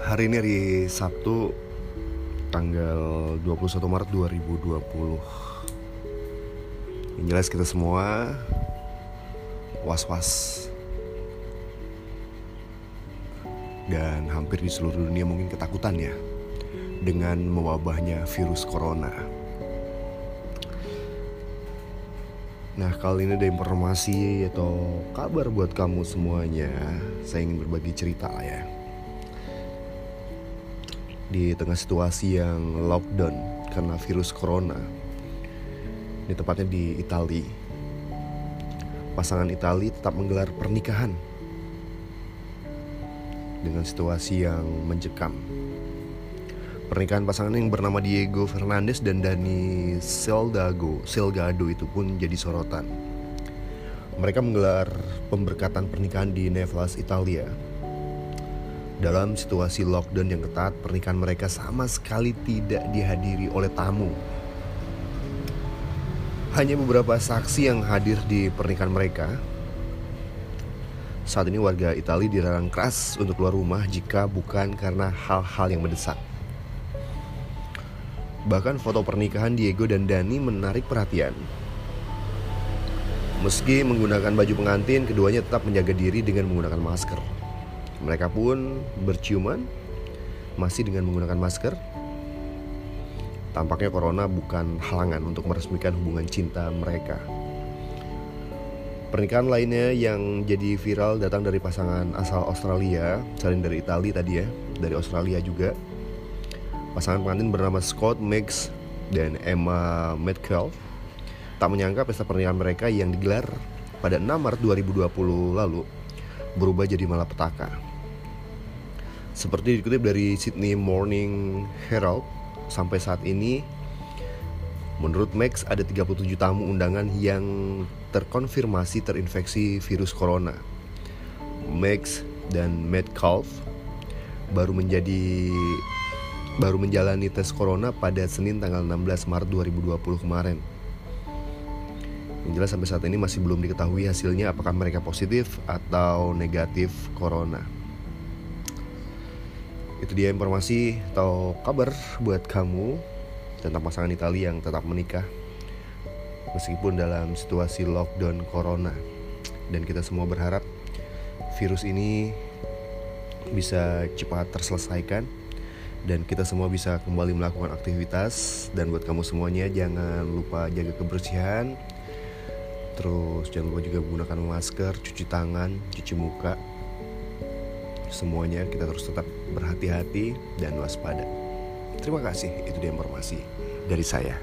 Hari ini hari Sabtu tanggal 21 Maret 2020 Yang jelas kita semua was-was. Dan hampir di seluruh dunia mungkin ketakutan ya Dengan mewabahnya virus corona. Nah kali ini ada informasi atau kabar buat kamu semuanya. Saya ingin berbagi cerita ya Di tengah situasi yang lockdown karena virus corona Ini tepatnya di Itali Pasangan Itali tetap menggelar pernikahan Dengan situasi yang mencekam Pernikahan pasangan yang bernama Diego Fernandez dan Dani Seldago, Selgado itu pun jadi sorotan. Mereka menggelar pemberkatan pernikahan di Nevlas, Italia. Dalam situasi lockdown yang ketat, pernikahan mereka sama sekali tidak dihadiri oleh tamu. Hanya beberapa saksi yang hadir di pernikahan mereka. Saat ini warga Italia dilarang keras untuk keluar rumah jika bukan karena hal-hal yang mendesak. Bahkan foto pernikahan Diego dan Dani menarik perhatian. Meski menggunakan baju pengantin, keduanya tetap menjaga diri dengan menggunakan masker. Mereka pun berciuman, masih dengan menggunakan masker. Tampaknya corona bukan halangan untuk meresmikan hubungan cinta mereka. Pernikahan lainnya yang jadi viral datang dari pasangan asal Australia, selain dari Italia tadi ya, dari Australia juga. Pasangan pengantin bernama Scott Mix dan Emma Metcalf tak menyangka pesta pernikahan mereka yang digelar pada 6 Maret 2020 lalu berubah jadi malapetaka. Seperti dikutip dari Sydney Morning Herald, sampai saat ini menurut Max ada 37 tamu undangan yang terkonfirmasi terinfeksi virus corona. Max dan Metcalf baru menjadi baru menjalani tes corona pada Senin tanggal 16 Maret 2020 kemarin. Yang jelas sampai saat ini masih belum diketahui hasilnya apakah mereka positif atau negatif corona. Itu dia informasi atau kabar buat kamu tentang pasangan Italia yang tetap menikah meskipun dalam situasi lockdown corona. Dan kita semua berharap virus ini bisa cepat terselesaikan dan kita semua bisa kembali melakukan aktivitas dan buat kamu semuanya jangan lupa jaga kebersihan terus jangan lupa juga menggunakan masker cuci tangan cuci muka. Semuanya kita terus tetap berhati-hati dan waspada. Terima kasih itu dia informasi dari saya